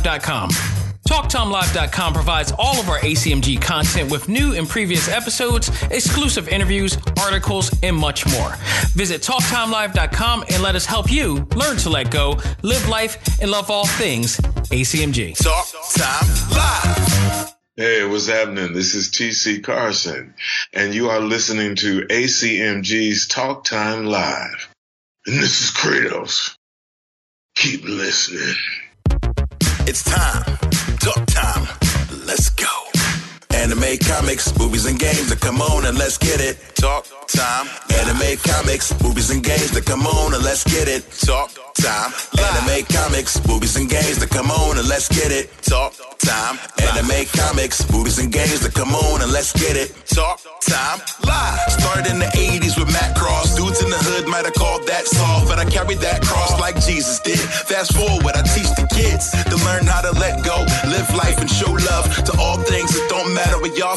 TalkTimeLive.com. TalkTimeLive.com provides all of our ACMG content with new and previous episodes, exclusive interviews, articles, and much more. Visit TalkTimeLive.com and let us help you learn to let go, live life, and love all things ACMG. Talk Time Live. Hey, what's happening? This is TC Carson, and you are listening to ACMG's Talk Time Live. And this is Kratos. Keep listening. It's time. Talk time. Let's go. Anime, comics, movies, and games that come on and let's get it. Talk time. Anime, comics, movies, and games that come on and let's get it. Talk time. Anime, comics, movies, and games that come on and let's get it. Talk time. Anime, comics, movies, and games that come on and let's get it. Talk time. Live. Started in the 80s with Matt Cross. Dudes in the hood might have called that soft, but I carried that cross like Jesus did. Fast forward, I teach the kids to learn how to let go, live life, and show love to all things that don't matter where y'all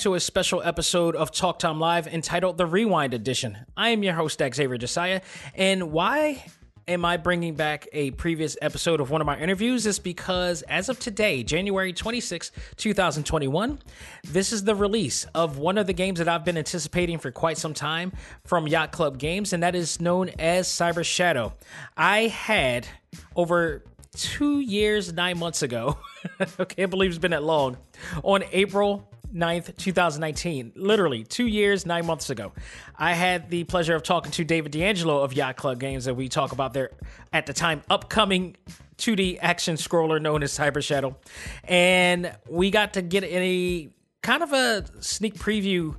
To a special episode of Talk Time Live entitled The Rewind Edition. I am your host, Xavier Josiah, and why am I bringing back a previous episode of one of my interviews? Is because as of today, January 26, 2021, this is the release of one of the games that I've been anticipating for quite some time from Yacht Club Games, and that is known as Cyber Shadow. I had over two years, nine months ago. I can't believe it's been that long. On April 9th, 2019, literally two years, nine months ago, I had the pleasure of talking to David D'Angelo of Yacht Club Games, and we talk about their, at the time, upcoming 2D action scroller known as Cyber Shadow. And we got to get a kind of a sneak preview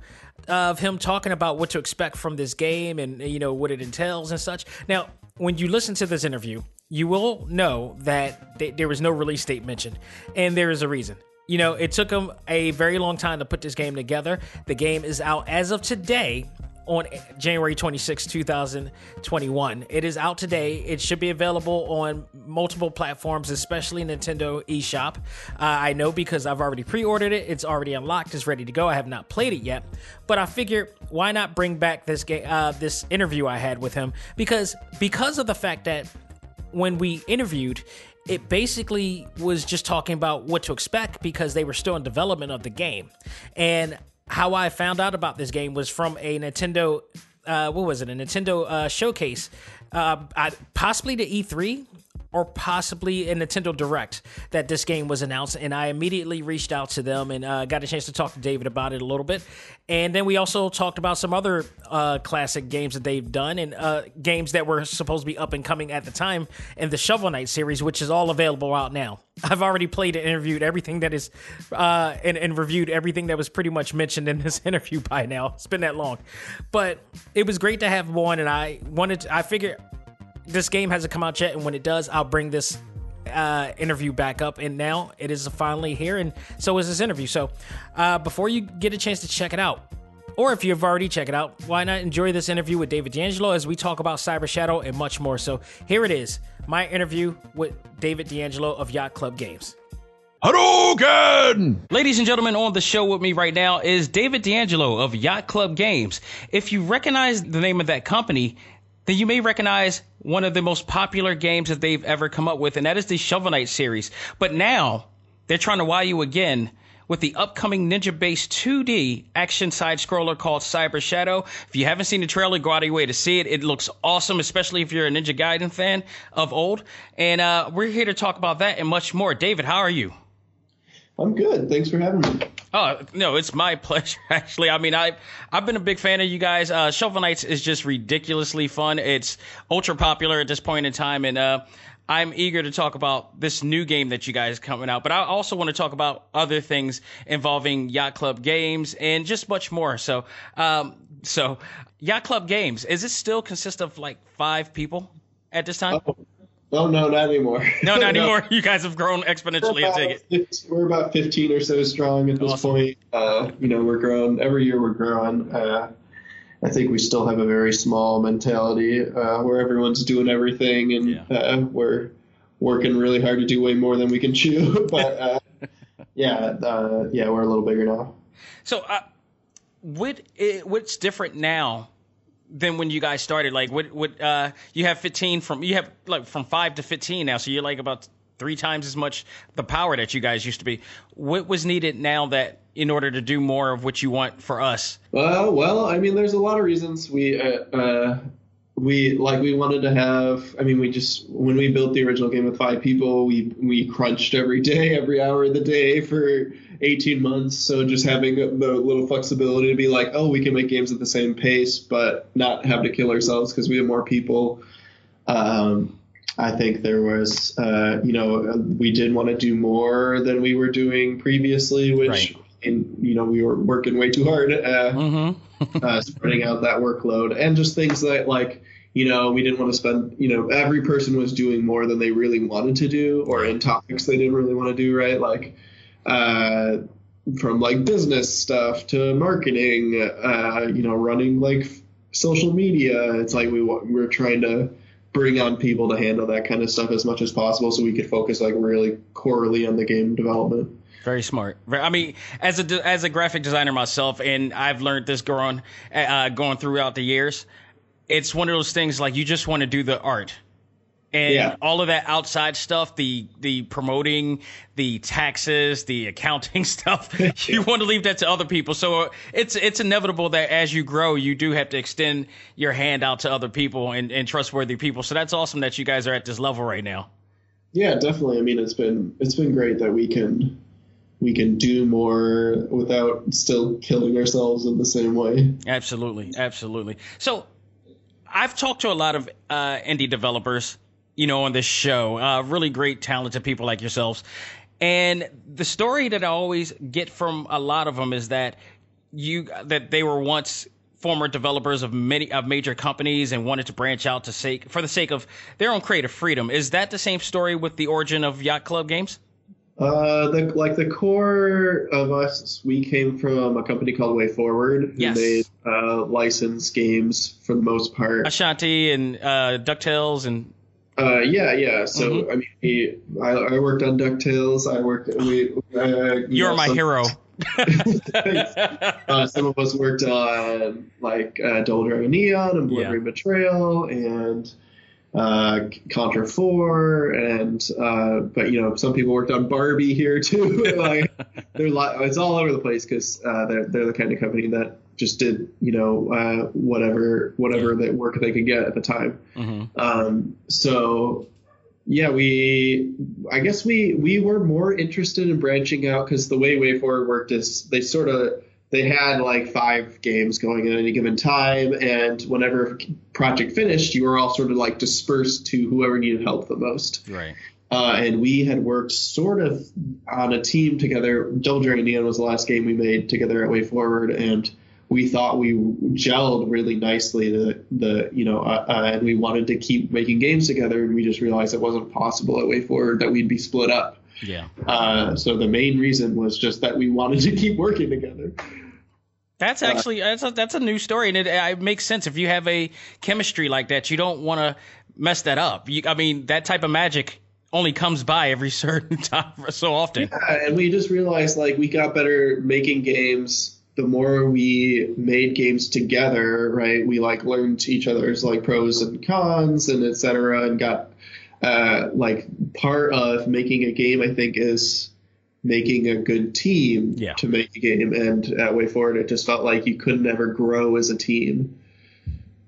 of him talking about what to expect from this game and you know what it entails and such. Now, when you listen to this interview, you will know that th- there was no release date mentioned, and there is a reason. You know, it took him a very long time to put this game together. The game is out as of today on January 26, 2021. It is out today. It should be available on multiple platforms, especially Nintendo eShop. Uh, I know because I've already pre ordered it. It's already unlocked, it's ready to go. I have not played it yet. But I figure why not bring back this game, uh, this interview I had with him? Because because of the fact that when we interviewed, it basically was just talking about what to expect because they were still in development of the game. And how I found out about this game was from a Nintendo, uh, what was it? A Nintendo uh, showcase, uh, I, possibly the E3 or possibly a Nintendo Direct that this game was announced, and I immediately reached out to them and uh, got a chance to talk to David about it a little bit. And then we also talked about some other uh, classic games that they've done and uh, games that were supposed to be up and coming at the time in the Shovel Knight series, which is all available out now. I've already played and interviewed everything that is, uh, and, and reviewed everything that was pretty much mentioned in this interview by now. It's been that long, but it was great to have one, and I wanted. To, I figured this game hasn't come out yet, and when it does, I'll bring this uh, interview back up. And now it is finally here, and so is this interview. So uh, before you get a chance to check it out, or if you've already checked it out, why not enjoy this interview with David D'Angelo as we talk about Cyber Shadow and much more. So here it is, my interview with David D'Angelo of Yacht Club Games. Hadouken! Ladies and gentlemen, on the show with me right now is David D'Angelo of Yacht Club Games. If you recognize the name of that company, then you may recognize one of the most popular games that they've ever come up with, and that is the Shovel Knight series. But now they're trying to wow you again with the upcoming ninja based 2D action side scroller called Cyber Shadow. If you haven't seen the trailer, go out of your way to see it. It looks awesome, especially if you're a Ninja Gaiden fan of old. And uh, we're here to talk about that and much more. David, how are you? I'm good. Thanks for having me. Oh no, it's my pleasure. Actually, I mean, I I've been a big fan of you guys. Uh, Shovel Knights is just ridiculously fun. It's ultra popular at this point in time, and uh, I'm eager to talk about this new game that you guys coming out. But I also want to talk about other things involving Yacht Club Games and just much more. So, um, so Yacht Club Games is it still consist of like five people at this time? Oh. Oh no, not anymore. No, not anymore. You guys have grown exponentially. I take it. We're about 15 or so strong at this awesome. point. Uh, you know, we're growing every year. We're growing. Uh, I think we still have a very small mentality uh, where everyone's doing everything, and yeah. Uh, we're working really hard to do way more than we can chew. but uh, yeah, uh, yeah, we're a little bigger now. So, what what's different now than when you guys started? Like, what what uh, you have 15 from you have like from five to 15 now, so you're like about three times as much the power that you guys used to be. What was needed now that in order to do more of what you want for us? Well, well, I mean, there's a lot of reasons we. Uh, uh, we like we wanted to have i mean we just when we built the original game with five people we we crunched every day every hour of the day for 18 months. So just having the little flexibility to be like, oh, we can make games at the same pace, but not have to kill ourselves because we have more people. Um, I think there was, uh, you know, we did want to do more than we were doing previously, which, right. In, you know, we were working way too hard, uh, mm-hmm. uh, spreading out that workload and just things that like, you know, we didn't want to spend, you know, every person was doing more than they really wanted to do or in topics they didn't really want to do, right? Like, uh, from like business stuff to marketing, uh, you know, running like social media. It's like we we're trying to bring on people to handle that kind of stuff as much as possible, so we could focus like really corely on the game development. Very smart. I mean, as a as a graphic designer myself, and I've learned this growing uh, going throughout the years. It's one of those things like you just want to do the art and yeah. all of that outside stuff the the promoting the taxes the accounting stuff you want to leave that to other people so it's it's inevitable that as you grow you do have to extend your hand out to other people and, and trustworthy people so that's awesome that you guys are at this level right now yeah definitely i mean it's been it's been great that we can we can do more without still killing ourselves in the same way absolutely absolutely so I've talked to a lot of uh, indie developers you know, on this show. Uh, really great, talented people like yourselves. And the story that I always get from a lot of them is that you that they were once former developers of many of major companies and wanted to branch out to sake for the sake of their own creative freedom. Is that the same story with the origin of Yacht Club Games? Uh, the, like the core of us, we came from a company called WayForward, yes. who made uh, licensed games for the most part. Shantae and uh, Ducktales and uh, yeah, yeah. So mm-hmm. I mean, he, I, I, worked on Ducktales. I worked. We. Uh, you You're know, my some, hero. uh, some of us worked on like uh, Double Dragon Neon and Blood yeah. Betrayal and uh, Contra Four, and uh, but you know some people worked on Barbie here too. like they're li- it's all over the place because uh, they're they're the kind of company that just did you know uh, whatever whatever yeah. that work they could get at the time. Mm-hmm. Um, so yeah, we I guess we we were more interested in branching out because the way WayForward worked is they sort of they had like five games going at any given time, and whenever project finished, you were all sort of like dispersed to whoever needed help the most. Right. Uh, and we had worked sort of on a team together. Double Dragon Neon was the last game we made together at WayForward, and we thought we gelled really nicely. The the you know, uh, uh, and we wanted to keep making games together, and we just realized it wasn't possible at WayForward that we'd be split up. Yeah. Uh, so the main reason was just that we wanted to keep working together. That's actually that's a, that's a new story, and it, it makes sense if you have a chemistry like that. You don't want to mess that up. You, I mean, that type of magic only comes by every certain time so often. Yeah, and we just realized like we got better making games the more we made games together, right? We like learned each other's like pros and cons and etc. and got uh, like part of making a game. I think is making a good team Yeah. to make a game. And at WayForward, it just felt like you could never grow as a team.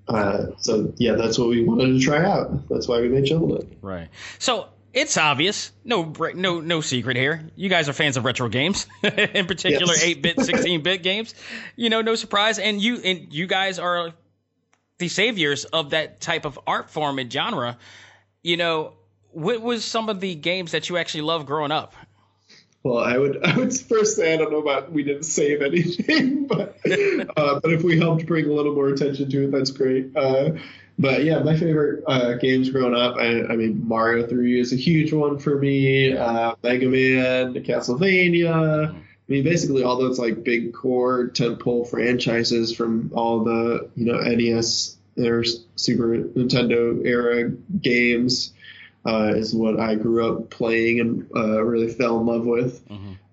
Uh, so yeah, that's what we wanted to try out. That's why we made Shovel. Right. So it's obvious. No, no, no secret here. You guys are fans of retro games, in particular, eight bit, sixteen bit games. You know, no surprise. And you and you guys are the saviors of that type of art form and genre. You know, what was some of the games that you actually loved growing up? Well, I would I would first say I don't know about we didn't save anything, but uh, but if we helped bring a little more attention to it, that's great. Uh, but yeah, my favorite uh, games growing up, I, I mean Mario Three is a huge one for me. Uh, Mega Man, Castlevania. I mean, basically all those like big core tentpole franchises from all the you know NES or Super Nintendo era games uh, is what I grew up playing and uh, really fell in love with.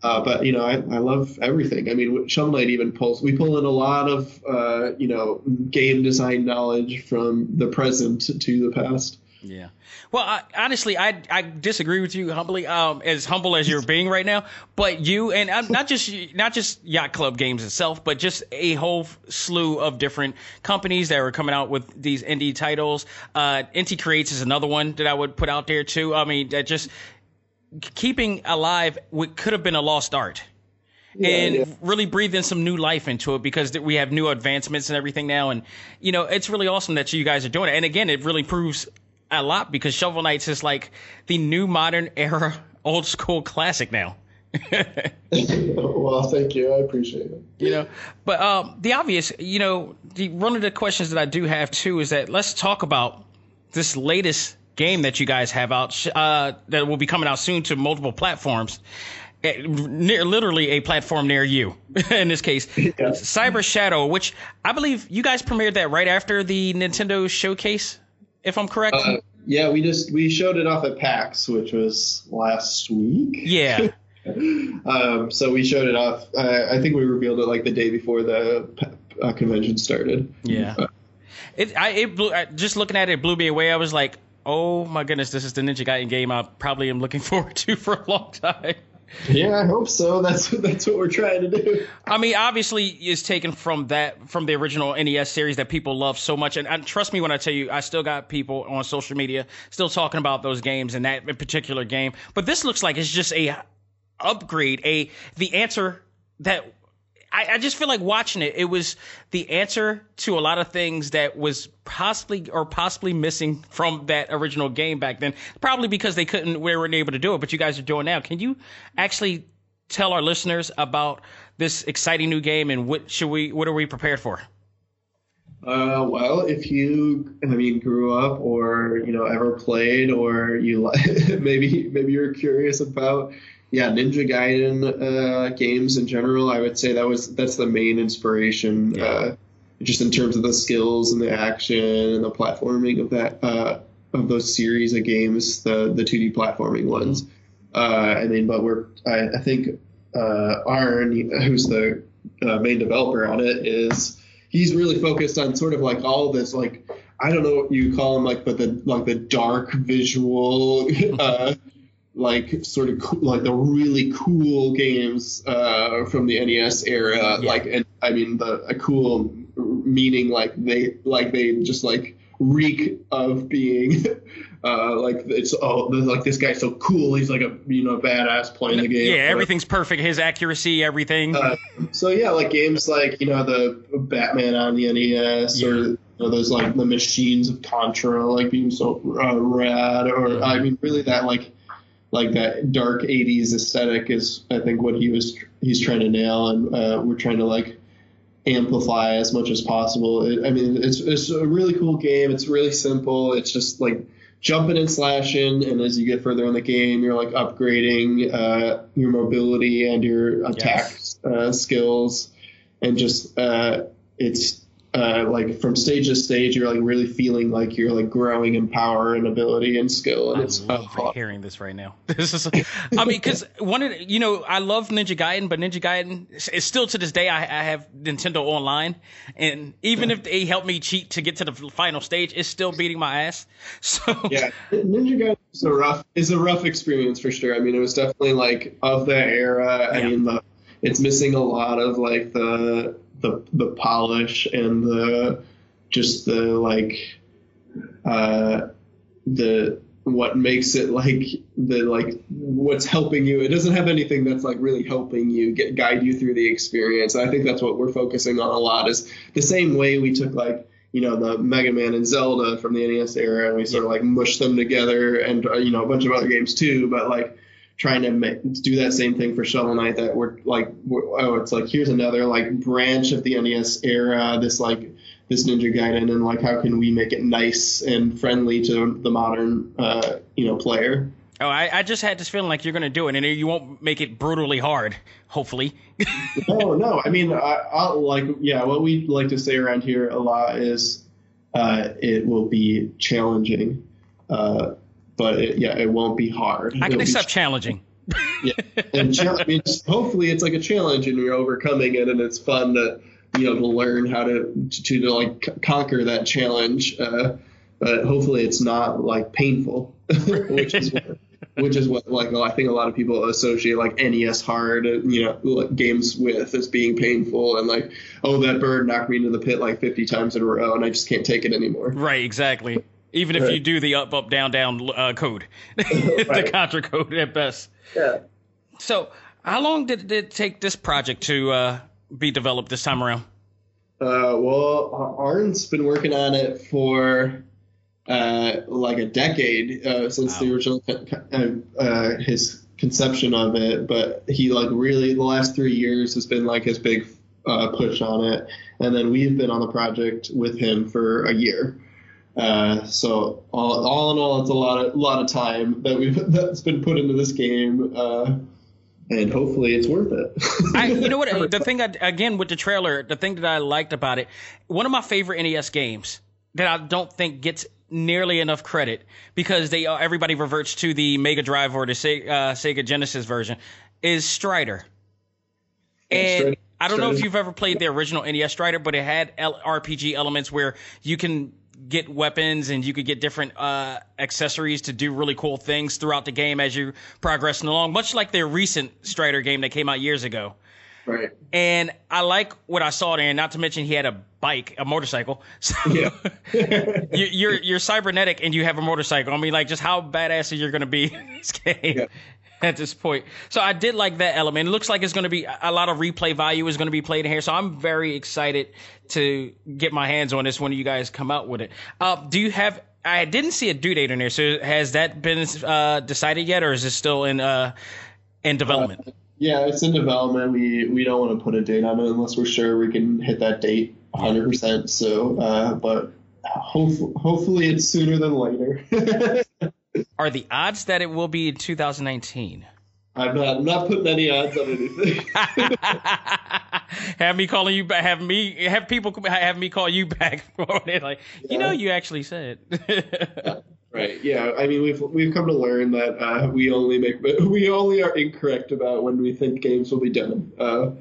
Uh, but you know, I, I love everything. I mean, Shovel Knight even pulls. We pull in a lot of uh, you know game design knowledge from the present to the past. Yeah. Well, I, honestly, I I disagree with you humbly, um, as humble as you're being right now. But you and I'm not just not just Yacht Club Games itself, but just a whole slew of different companies that are coming out with these indie titles. Uh, Inti Creates is another one that I would put out there too. I mean, that just keeping alive what could have been a lost art and yeah. really breathing some new life into it because we have new advancements and everything now. And, you know, it's really awesome that you guys are doing it. And again, it really proves a lot because Shovel Knights is like the new modern era old school classic now. well, thank you. I appreciate it. you know but um the obvious you know the one of the questions that i do have too is that let's talk about this latest game that you guys have out uh that will be coming out soon to multiple platforms Eh, near literally a platform near you in this case cyber shadow which i believe you guys premiered that right after the nintendo showcase if i'm correct Uh, yeah, we just we showed it off at PAX, which was last week. yeah Um, so we showed it off. Uh, I think we revealed it like the day before the uh, convention started. Yeah. Uh, It, I, it blew, I, just looking at it, it blew me away. I was like, oh my goodness, this is the Ninja Gaiden game I probably am looking forward to for a long time. yeah, I hope so. That's that's what we're trying to do. I mean, obviously, it's taken from that from the original NES series that people love so much, and, and trust me when I tell you, I still got people on social media still talking about those games and that particular game. But this looks like it's just a upgrade, a the answer that I, I just feel like watching it. It was the answer to a lot of things that was possibly or possibly missing from that original game back then. Probably because they couldn't, we weren't able to do it. But you guys are doing now. Can you actually tell our listeners about this exciting new game and what should we, what are we prepared for? Uh, well, if you, I mean, grew up or you know ever played or you maybe maybe you're curious about, yeah, Ninja Gaiden uh, games in general, I would say that was that's the main inspiration. Uh, just in terms of the skills and the action and the platforming of that uh, of those series of games, the the 2D platforming ones. Uh, I mean, but we're I, I think uh, Aarne, who's the uh, main developer on it, is he's really focused on sort of like all this like I don't know what you call them like, but the like the dark visual. Like sort of cool, like the really cool games uh, from the NES era, like and I mean the a cool meaning like they like they just like reek of being Uh, like it's oh, like this guy's so cool. He's like a you know badass playing the game. Yeah, everything's perfect. His accuracy, everything. Uh, so yeah, like games like you know the Batman on the NES or you know, those like the machines of Contra like being so uh, rad, or I mean really that like like that dark 80s aesthetic is I think what he was he's trying to nail, and uh, we're trying to like amplify as much as possible. It, I mean, it's it's a really cool game. It's really simple. It's just like jumping and slashing, and as you get further in the game, you're like upgrading uh, your mobility and your attack uh, skills, and just uh, it's uh, like from stage to stage, you're like really feeling like you're like growing in power and ability and skill, and I it's love uh, hearing this right now. This is, I mean, because one of the, you know, I love Ninja Gaiden, but Ninja Gaiden is still to this day I, I have Nintendo Online, and even if they help me cheat to get to the final stage, it's still beating my ass. So yeah, Ninja Gaiden is a rough is a rough experience for sure. I mean, it was definitely like of that era. I mean, the, it's missing a lot of like the the the polish and the just the like uh the what makes it like the like what's helping you. It doesn't have anything that's like really helping you get guide you through the experience. And i think that's what we're focusing on a lot is the same way we took like you know the mega man and zelda from the nes era and we sort of like mushed them together and uh, you know a bunch of other games too but like trying to ma- do that same thing for shovel knight that we're like we're, oh it's like here's another like branch of the nes era this like this Ninja Gaiden and like how can we make it nice and friendly to the modern uh, you know player. Oh, I, I just had this feeling like you're gonna do it, and you won't make it brutally hard. Hopefully. no, no. I mean, I, I'll like yeah. What we like to say around here a lot is uh, it will be challenging, uh, but it, yeah, it won't be hard. I can It'll accept challenging. yeah. And chal- I mean, hopefully it's like a challenge and you're overcoming it and it's fun to, you know, to learn how to, to, to like c- conquer that challenge. Uh, but hopefully it's not like painful, which is what, which is what like I think a lot of people associate like NES hard, you know, like, games with as being painful and like, oh, that bird knocked me into the pit like 50 times in a row and I just can't take it anymore. Right, exactly. Even if Right. you do the up, up, down, down uh, code, the. Contra code at best. Yeah. So, how long did it take this project to uh, be developed this time around? Uh, well, Aarne's been working on it for uh, like a decade uh, since the original uh, uh, his conception of it. But he like really the last three years has been like his big uh, push on it, and then we've been on the project with him for a year. Uh, so all, all in all, it's a lot of lot of time that we've that's been put into this game, uh, and hopefully it's worth it. I, you know what? The thing I, again with the trailer, the thing that I liked about it, one of my favorite NES games that I don't think gets nearly enough credit because they uh, everybody reverts to the Mega Drive or the Se- uh, Sega Genesis version is Strider. And I don't know if you've ever played the original NES Strider, but it had L- RPG elements where you can get weapons and you could get different uh, accessories to do really cool things throughout the game as you're progressing along, much like their recent Strider game that came out years ago. right. And I like what I saw there. And not to mention, he had a bike, a motorcycle. So Yeah. you, you're you're cybernetic and you have a motorcycle. I mean, like, just how badass are you going to be in this game Yeah. at this point? So I did like that element. It looks like it's going to be a lot of replay value is going to be played in here. So I'm very excited to get my hands on this when you guys come out with it. Uh, do you have? I didn't see a due date in there. So has that been uh, decided yet, or is it still in uh, in development? Yeah, it's in development. We we don't want to put a date on it unless we're sure we can hit that date 100%. So, uh, but hopefully, hopefully it's sooner than later. Are the odds that it will be in 2019? I'm not I'm not putting any odds on anything. have me calling you back. Have me have people have me call you back for it. Like you know, you actually said. right? Yeah. I mean, we've we've come to learn that uh, we only make we only are incorrect about when we think games will be done. Uh,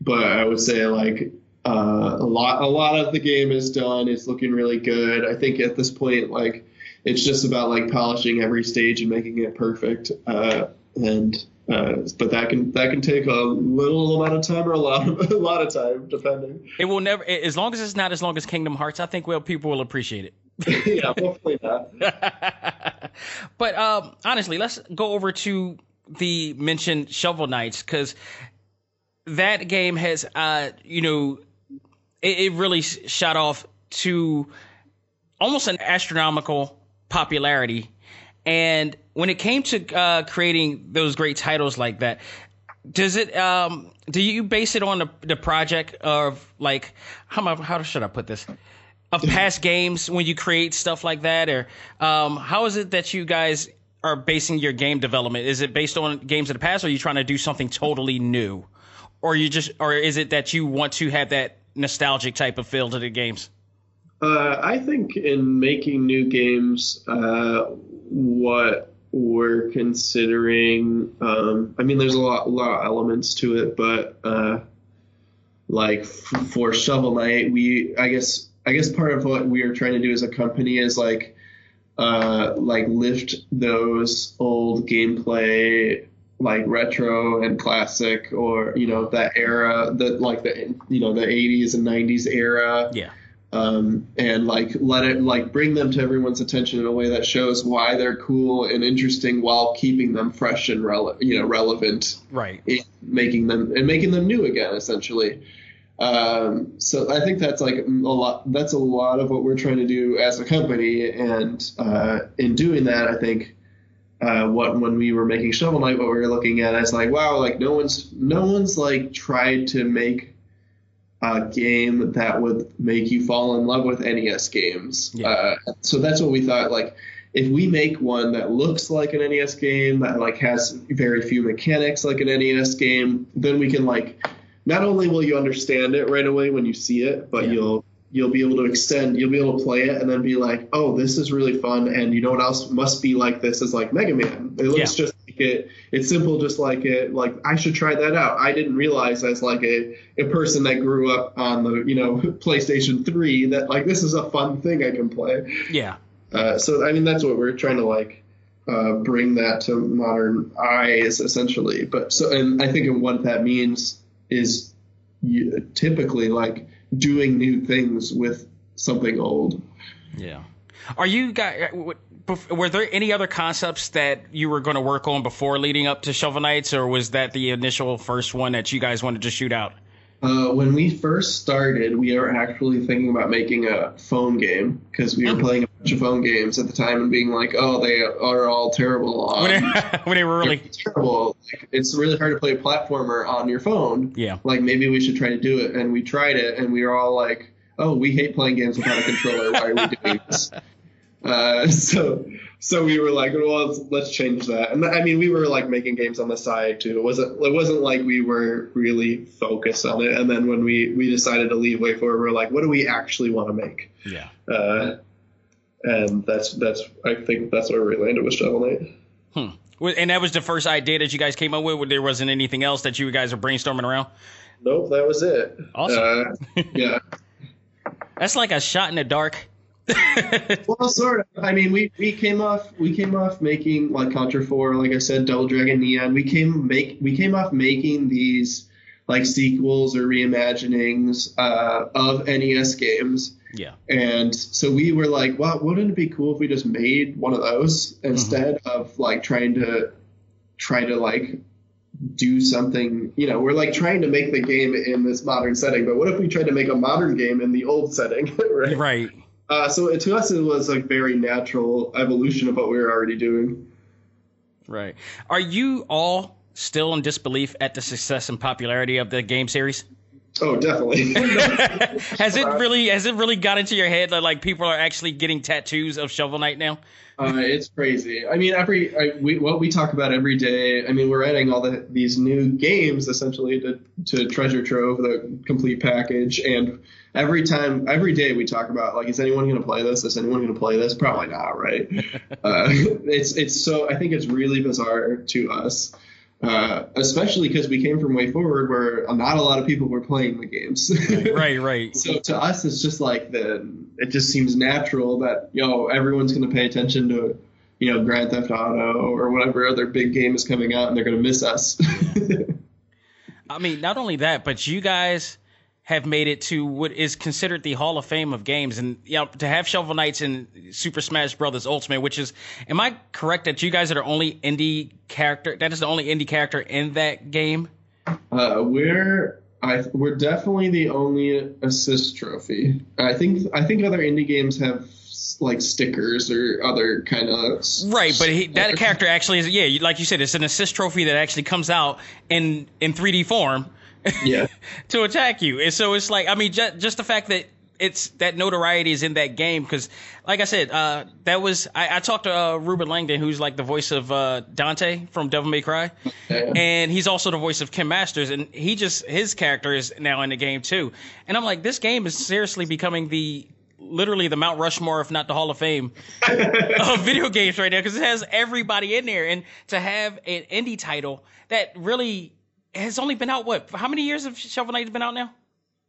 but I would say like uh, a lot a lot of the game is done. It's looking really good. I think at this point, like it's just about like polishing every stage and making it perfect. Uh, and uh, but that can that can take a little amount of time or a lot of, a lot of time depending. it will never, as long as it's not as long as Kingdom Hearts. I think well, people will appreciate it. yeah, hopefully not. but um, honestly, let's go over to the mentioned Shovel Knights because that game has, uh, you know, it, it really shot off to almost an astronomical popularity. And when it came to uh, creating those great titles like that, does it um do you base it on the, the project of like how how should I put this? Of past games when you create stuff like that? Or um how is it that you guys are basing your game development? Is it based on games of the past or are you trying to do something totally new? Or you just or is it that you want to have that nostalgic type of feel to the games? Uh, I think in making new games, uh, what we're considering, um, I mean, there's a lot, lot of elements to it, but uh, like f- for Shovel Knight, we, I guess, I guess part of what we are trying to do as a company is like, uh, like lift those old gameplay like retro and classic or you know that era that like the you know the 80s and 90s era. Yeah. Um, and like let it like bring them to everyone's attention in a way that shows why they're cool and interesting while keeping them fresh and rele- you know relevant right. in making them and making them new again essentially. Um, so I think that's like a lot that's a lot of what we're trying to do as a company. And uh, in doing that I think uh, what when we were making Shovel Knight what we were looking at is like wow like no one's no one's like tried to make a game that would make you fall in love with NES games. Yeah. Uh, so that's what we thought. Like, if we make one that looks like an NES game that like has very few mechanics like an NES game, then we can like not only will you understand it right away when you see it, but Yeah. you'll you'll be able to extend you'll be able to play it and then be like oh this is really fun and you know what else must be like this is like mega man. It looks Yeah. just like it it's simple just like it like i should try that out. I didn't realize as like a, a person that grew up on the you know playstation 3 that like this is a fun thing i can play. Yeah. Uh, so i mean that's what we're trying to like uh, bring that to modern eyes essentially. But so and i think what that means is typically like doing new things with something old Yeah. Are you guys? Uh, were there any other concepts that you were going to work on before leading up to Shovel Knights, or was that the initial first one that you guys wanted to shoot out? Uh, when we first started, we were actually thinking about making a phone game because we were playing a bunch of phone games at the time and being like, "Oh, they are all terrible." On, When they, when they were really, terrible. Like, it's really hard to play a platformer on your phone. Yeah. Like maybe we should try to do it, and we tried it, and we were all like, "Oh, we hate playing games without a controller. Why are we doing this?" Uh, so so we were like, well, let's, let's change that. And I mean, we were like making games on the side too. It wasn't it wasn't like we were really focused on it. And then when we we decided to leave WayForward, we're like, what do we actually want to make? yeah. Uh, and that's that's I think that's where we landed with Shovel Knight. Well, And that was the first idea that you guys came up with. Where there wasn't anything else that you guys were brainstorming around. Nope, that was it. Awesome. Uh, yeah. That's like a shot in the dark. Well, sort of. I mean, we, we came off we came off making like Contra Four, like I said, Double Dragon Neon. We came make we came off making these like sequels or reimaginings uh, of NES games, Yeah. and so we were like, well, wouldn't it be cool if we just made one of those instead of like trying to try to like do something you know we're like trying to make the game in this modern setting but what if we tried to make a modern game in the old setting right Right. Uh, so to us, it was like very natural evolution of what we were already doing. Right. Are you all still in disbelief at the success and popularity of the game series? Oh, definitely. has it really has it really got into your head that like people are actually getting tattoos of Shovel Knight now? uh, it's crazy. I mean, every I, we, what we talk about every day. I mean, we're adding all the, these new games essentially to, to Treasure Trove, the complete package, and every time, every day we talk about like, is anyone going to play this? Is anyone going to play this? Probably not, right? uh, it's it's so I think it's really bizarre to us. Uh, especially because we came from WayForward, where not a lot of people were playing the games. right, right. So to us, it's just like the. It just seems natural that you know everyone's going to pay attention to, you know, Grand Theft Auto or whatever other big game is coming out, and they're going to miss us. I mean, not only that, but you guys have made it to what is considered the Hall of Fame of games, and you know, to have Shovel Knights and Super Smash Brothers Ultimate, which is, am I correct that you guys are the only indie character? That is the only indie character in that game. Uh, we're I we're definitely the only assist trophy. I think I think other indie games have like stickers or other kind of right. But he, that character actually is yeah, like you said, it's an assist trophy that actually comes out in in 3D form. Yeah. to attack you, and so it's like I mean, just, just the fact that it's that notoriety is in that game because, like I said, uh, that was I, I talked to uh, Ruben Langdon, who's like the voice of uh, Dante from Devil May Cry, Yeah. and he's also the voice of Ken Masters, and he just his character is now in the game too, and I'm like, this game is seriously becoming the literally the Mount Rushmore, if not the Hall of Fame of video games right now, because it has everybody in there, and to have an indie title that really has only been out what? How many years have Shovel Knight been out now?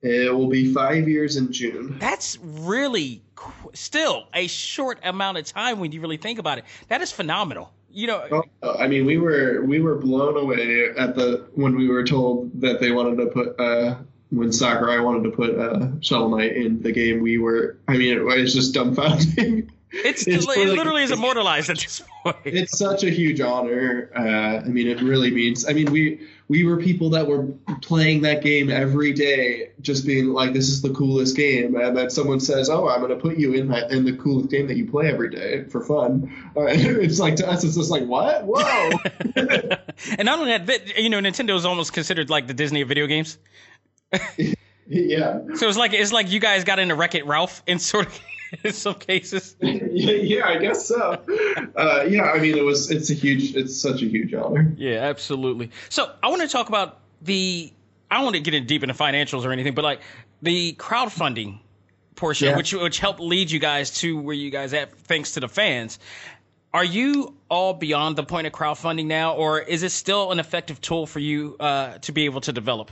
It will be five years in June. That's really qu- still a short amount of time when you really think about it. That is phenomenal. You know, Oh, I mean, we were we were blown away at the when we were told that they wanted to put uh, when Sakurai wanted to put uh, Shovel Knight in the game. We were, I mean, it was just dumbfounding. it's, It's it literally is immortalized at this point. it's such a huge honor. Uh, I mean, it really means. I mean, we we were people that were playing that game every day, just being like, "This is the coolest game," and then someone says, "Oh, I'm going to put you in that in the coolest game that you play every day for fun." Uh, it's like to us, it's just like, "What? Whoa!" and not only that, you know, Nintendo is almost considered like the Disney of video games. yeah, So it's like it's like you guys got into Wreck It Ralph and sort of in some cases. yeah, yeah, I guess so. Uh, yeah, I mean, it was. It's a huge. It's such a huge honor. Yeah, absolutely. So I want to talk about the. I don't want to get in deep into financials or anything, but like the crowdfunding portion, Yeah. which which helped lead you guys to where you guys at, thanks to the fans. Are you all beyond the point of crowdfunding now, or is it still an effective tool for you uh, to be able to develop?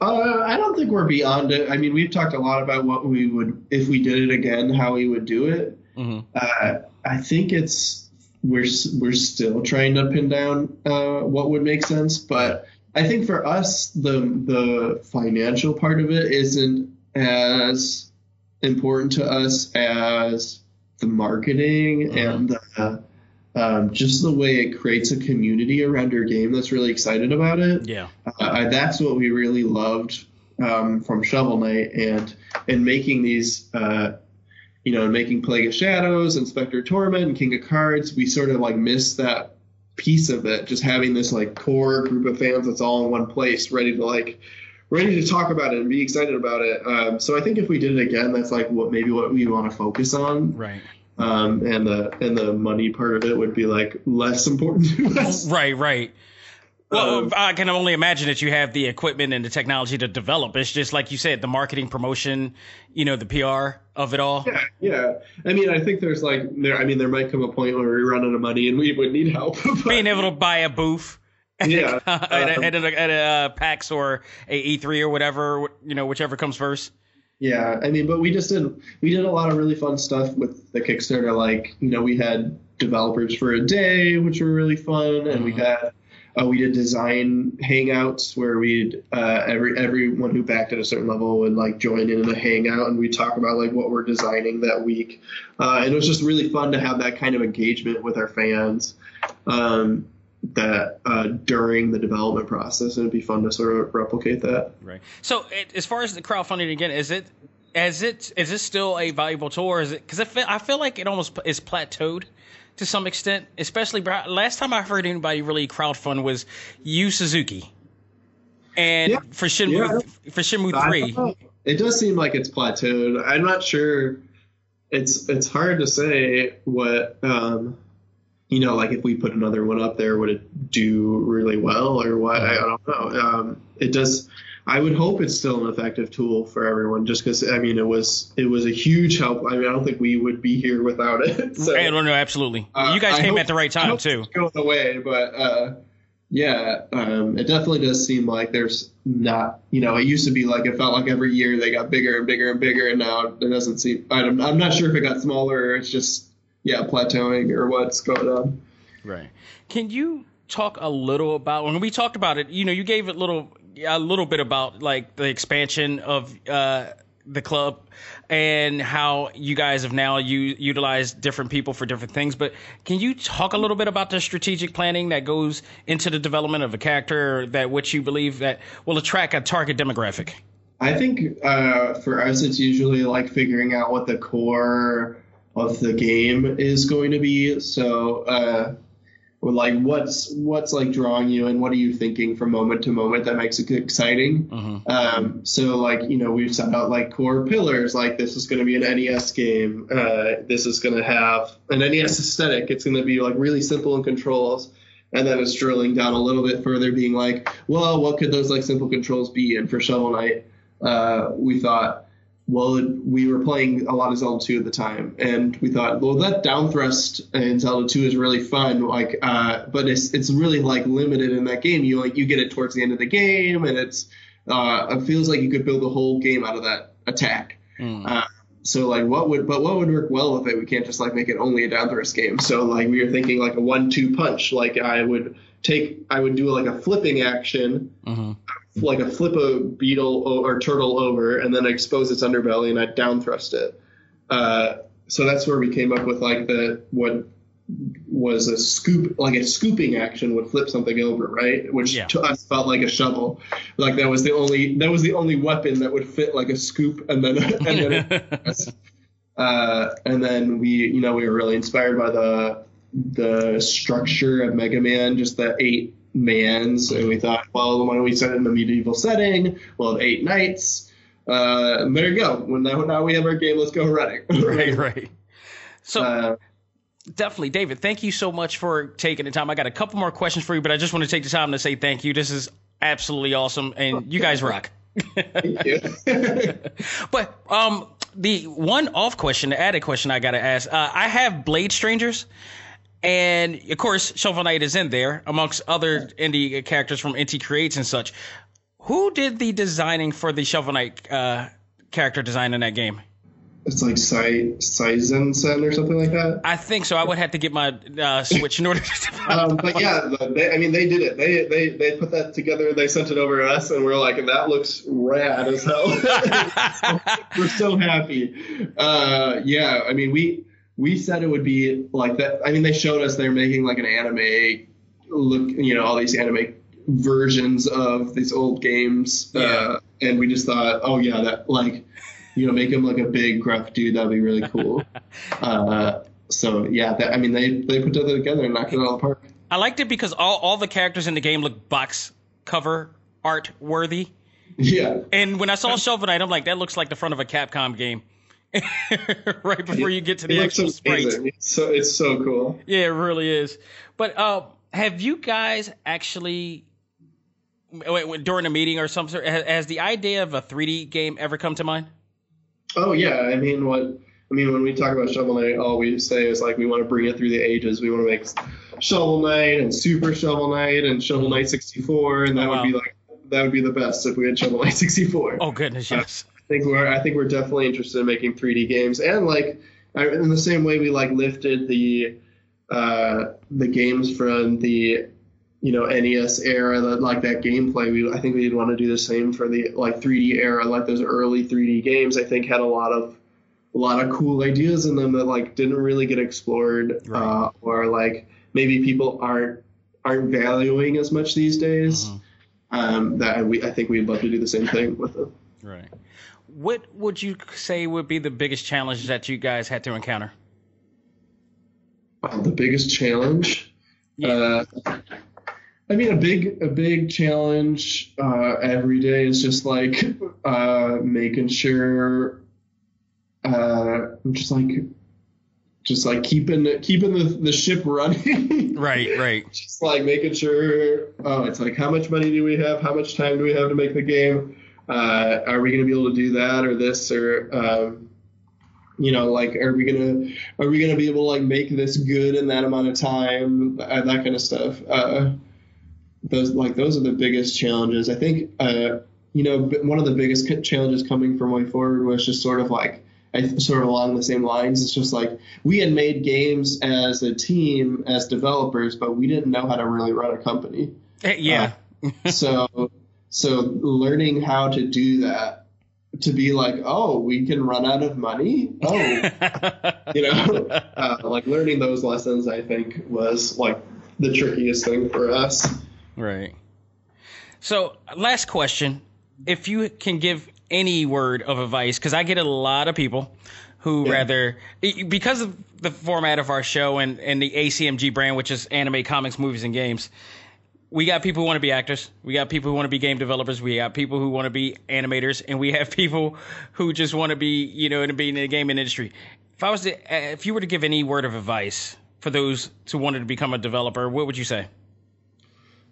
Uh, I don't think we're beyond it. I mean, we've talked a lot about what we would, if we did it again, how we would do it. Uh, I think it's we're we're still trying to pin down uh, what would make sense, but I think for us, the the financial part of it isn't as important to us as the marketing and the, um, just the way it creates a community around your game that's really excited about it Yeah. uh, that's what we really loved um, from Shovel Knight and and making these uh, you know making Plague of Shadows Inspector Torment and King of Cards we sort of like missed that piece of it just having this like core group of fans that's all in one place ready to like ready to talk about it and be excited about it um, so I think if we did it again that's like what maybe what we want to focus on Right. Um, and the and the money part of it would be like less important to us Right. Right. Well, Um, I can only imagine that you have the equipment and the technology to develop. It's just like you said, the marketing, promotion, you know, the PR of it all. Yeah, yeah. I mean, I think there's like there. I mean, there might come a point where we run out of money and we would need help. but- Being able to buy a booth yeah, at, a, um, at, a, at a uh, PAX or a E3 or whatever, you know, whichever comes first. Yeah. I mean, but we just did we did a lot of really fun stuff with the Kickstarter. Like, you know, we had developers for a day, which were really fun, and we had. Uh, we did design hangouts where we'd uh, every everyone who backed at a certain level would like join in a hangout and we would talk about like what we're designing that week. Uh, and it was just really fun to have that kind of engagement with our fans. Um, that uh, during the development process, and it'd be fun to sort of replicate that. Right. So, it, as far as the crowdfunding again, is it, is it, is this still a valuable tool, or is it? Because I feel, I feel like it almost is plateaued to some extent. Especially last time I heard anybody really crowdfund was Yu Suzuki, and Yeah. for Shenmue, Yeah. for Shenmue I three. It does seem like it's plateaued. I'm not sure. It's it's hard to say what um, you know, like if we put another one up there, would it do really well or what? I, I don't know. Um, it does. I would hope it's still an effective tool for everyone, just because I mean it was it was a huge help. I mean I don't think we would be here without it. So, don't know, absolutely. uh, you guys I came hope- at the right time too. going away, but uh, yeah, um, it definitely does seem like there's not. You know, it used to be like it felt like every year they got bigger and bigger and bigger, and now it doesn't seem. I'm, I'm not sure if it got smaller or it's just yeah plateauing or what's going on. Right. Can you talk a little about when we talked about it? You know, you gave it little a little bit about like the expansion of uh, the club and how you guys have now u- utilized different people for different things. But can you talk a little bit about the strategic planning that goes into the development of a character that which you believe that will attract a target demographic? I think uh, for us, it's usually like figuring out what the core of the game is going to be. So, uh, like, what's what's like drawing you, and what are you thinking from moment to moment that makes it exciting? Mm-hmm. Um, so, like, you know, we've set out like core pillars. Like, this is going to be an NES game. Uh, this is going to have an NES aesthetic. It's going to be like really simple in controls. And then it's drilling down a little bit further, being like, well, what could those like simple controls be? And for Shovel Knight, uh, we thought, well, we were playing a lot of Zelda 2 at the time, and we thought, well, that down thrust in Zelda 2 is really fun, like, uh, but it's it's really like limited in that game. You like you get it towards the end of the game, and it's uh, it feels like you could build a whole game out of that attack. Mm. Uh, so like, what would but what would work well with it? We can't just like make it only a down thrust game. So like, we were thinking like a one-two punch. Like I would take, I would do like a flipping action Mm-hmm. Like a flip a beetle or turtle over and then expose its underbelly and I down thrust it. Uh, so that's where we came up with like the what was a scoop like a scooping action would flip something over right which Yeah. to us felt like a shovel like that was the only that was the only weapon that would fit like a scoop and then and then uh, and then we you know we were really inspired by the the structure of Mega Man just the eight mans and we thought well why don't we set it in a medieval setting we'll have eight knights uh, there you go when now, now we have our game let's go running right, right. So uh, definitely, David, thank you so much for taking the time. I got a couple more questions for you, but I just want to take the time to say thank you. This is absolutely awesome, and you guys rock. thank you But um, the one off question, the added question I gotta ask, uh, I have Blade Strangers, and of course Shovel Knight is in there amongst other indie characters from NT Creates and such. Who did the designing for the Shovel Knight uh, character design in that game? it's like Sai Saizensen or something like that I think so. I would have to get my uh, Switch in order to. um, but yeah, they, I mean, they did it. They, they they put that together. They sent it over to us, and we're like, that looks rad as hell. we're so happy. Uh, yeah, I mean, we we said it would be like that. I mean, they showed us they're making like an anime look, you know, all these anime versions of these old games, uh, and we just thought, oh yeah, that like, you know, make him like a big gruff dude. That'd be really cool. uh, so yeah, that, I mean, they they put that together and knocked it out of the park. I liked it because all, all the characters in the game look box cover art worthy. Yeah. And when I saw Shovel Knight, I'm like, that looks like the front of a Capcom game. right before you get to the actual sprites. It's so it's so cool. Yeah, it really is. But uh, have you guys actually, during a meeting or something, has, has the idea of a 3D game ever come to mind? Oh yeah, I mean what I mean when we talk about Shovel Knight, all we say is like we want to bring it through the ages. We want to make Shovel Knight and Super Shovel Knight and Shovel Knight 64, and that Oh, wow. would be like that would be the best if we had Shovel Knight 64. Oh, goodness, yes. I think we're I think we're definitely interested in making 3D games. And like in the same way we like lifted the uh, the games from the you know NES era that like that gameplay we I think we'd want to do the same for the like 3D era. Like those early 3D games I think had a lot of a lot of cool ideas in them that like didn't really get explored uh, or like maybe people aren't aren't valuing as much these days. Um, that we I think we'd love to do the same thing with them. Right. What would you say would be the biggest challenge that you guys had to encounter? The biggest challenge. Uh, I mean, a big a big challenge uh, every day is just like uh, making sure, uh, just like, just like keeping keeping the, the ship running. Right, right. just like making sure. Oh, it's like how much money do we have? How much time do we have to make the game? Uh, are we going to be able to do that or this or um, you know like are we gonna are we gonna be able to like make this good in that amount of time? Uh, that kind of stuff. Uh, those like those are the biggest challenges. I think uh, you know one of the biggest challenges coming from WayForward was just sort of like I, sort of along the same lines. It's just like we had made games as a team as developers but we didn't know how to really run a company. Eh, Yeah. so so learning how to do that to be like, oh, we can run out of money. Oh, you know, uh, like learning those lessons, I think was like the trickiest thing for us. Right. So, last question. If you can give any word of advice, because I get a lot of people who Yeah. rather, because of the format of our show and, and the ACMG brand, which is anime, comics, movies, and games, we got people who want to be actors. We got people who want to be game developers. We got people who want to be animators, and we have people who just want to be, you know, to be in the gaming industry. If I was to, uh, if you were to give any word of advice for those who wanted to become a developer, what would you say?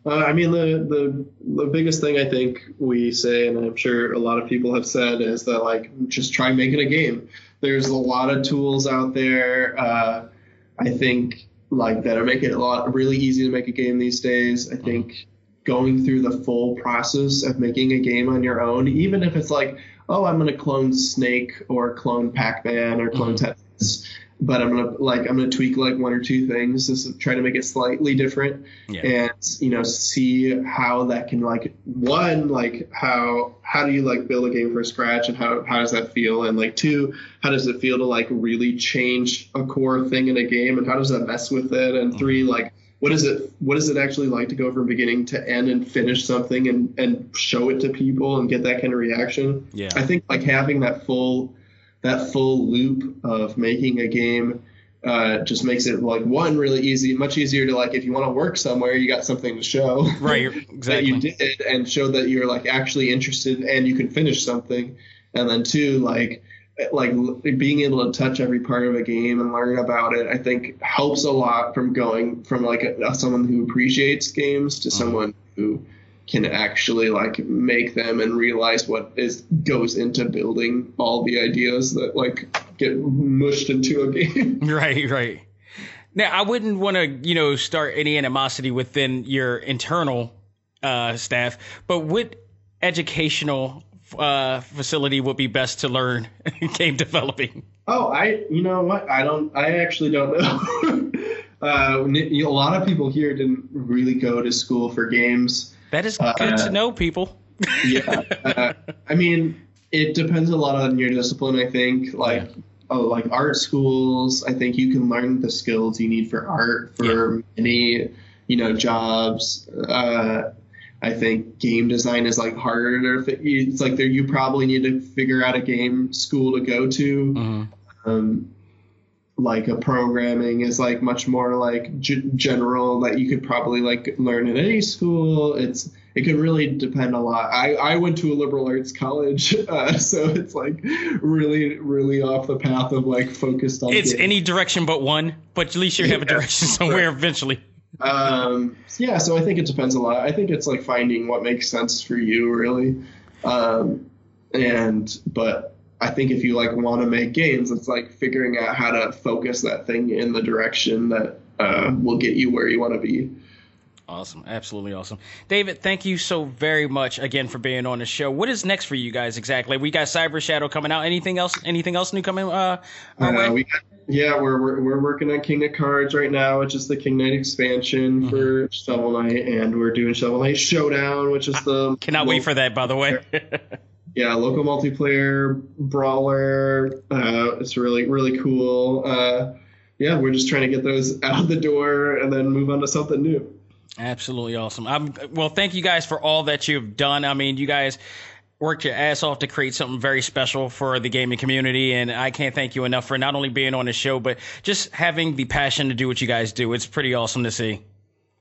Uh, I mean, the, the the biggest thing I think we say, and I'm sure a lot of people have said, is that like just try making a game. There's a lot of tools out there. Uh, I think like that are making it a lot really easy to make a game these days. I think going through the full process of making a game on your own, even if it's like, oh, I'm gonna clone Snake or clone Pac-Man or clone mm-hmm. Tetris, but I'm gonna like I'm gonna tweak like one or two things to try to make it slightly different Yeah. and you know see how that can like one like how how do you like build a game from scratch and how how does that feel and like two how does it feel to like really change a core thing in a game and how does that mess with it and three mm-hmm. like what is it what is it actually like to go from beginning to end and finish something and and show it to people and get that kind of reaction Yeah. i think like having that full that full loop of making a game uh, just makes it like one really easy, much easier to like if you want to work somewhere, you got something to show. Right, Exactly. that you did and show that you're like actually interested and you can finish something. And then two, like like being able to touch every part of a game and learn about it, I think helps a lot from going from like a, someone who appreciates games to someone who can actually like make them and realize what is goes into building all the ideas that like get mushed into a game. Right, right. Now, I wouldn't want to, you know, start any animosity within your internal uh, staff, but what educational uh, facility would be best to learn game developing? Oh, I you know what? I don't. I actually don't know. uh, n- a lot of people here didn't really go to school for games. That is Uh, good to know, people. Yeah. uh, I mean, it depends a lot on your discipline. I think like. Oh, like art schools, I think you can learn the skills you need for art for many, you know, jobs. Uh, I think game design is like harder. To, fi- it's like there you probably need to figure out a game school to go to. Um, like a programming is like much more like g- general that you could probably like learn in any school. It's it could really depend a lot. I I went to a liberal arts college, uh, so it's like really really off the path of like focused on. It's games. any direction but one, but at least you have a Yeah. direction somewhere eventually. um yeah so i think it depends a lot i think it's like finding what makes sense for you really um and but i think if you like want to make games it's like figuring out how to focus that thing in the direction that uh, will get you where you want to be Awesome, absolutely awesome, David. Thank you so very much again for being on the show. What is next for you guys exactly? We got Cyber Shadow coming out. Anything else? Anything else new coming uh. Uh, we, yeah, we're, we're we're working on King of Cards right now, which is the King Knight expansion for Shovel Knight, and we're doing Shovel Knight Showdown, which is the Cannot wait for that. By the way. Yeah, local multiplayer brawler. Uh, it's really really cool. Uh, yeah, we're just trying to get those out of the door and then move on to something new. Absolutely awesome. I'm well. Thank you guys for all that you've done. I mean, you guys worked your ass off to create something very special for the gaming community, and I can't thank you enough for not only being on the show, but just having the passion to do what you guys do. It's pretty awesome to see.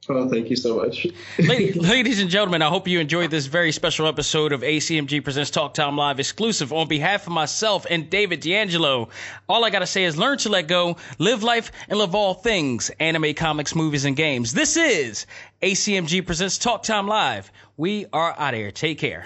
Oh, thank you so much. Ladies, ladies and gentlemen, I hope you enjoyed this very special episode of ACMG Presents Talk Time Live exclusive on behalf of myself and David D'Angelo. All I gotta say is learn to let go, live life, and love all things anime, comics, movies, and games. This is ACMG Presents Talk Time Live. We are out of here. Take care.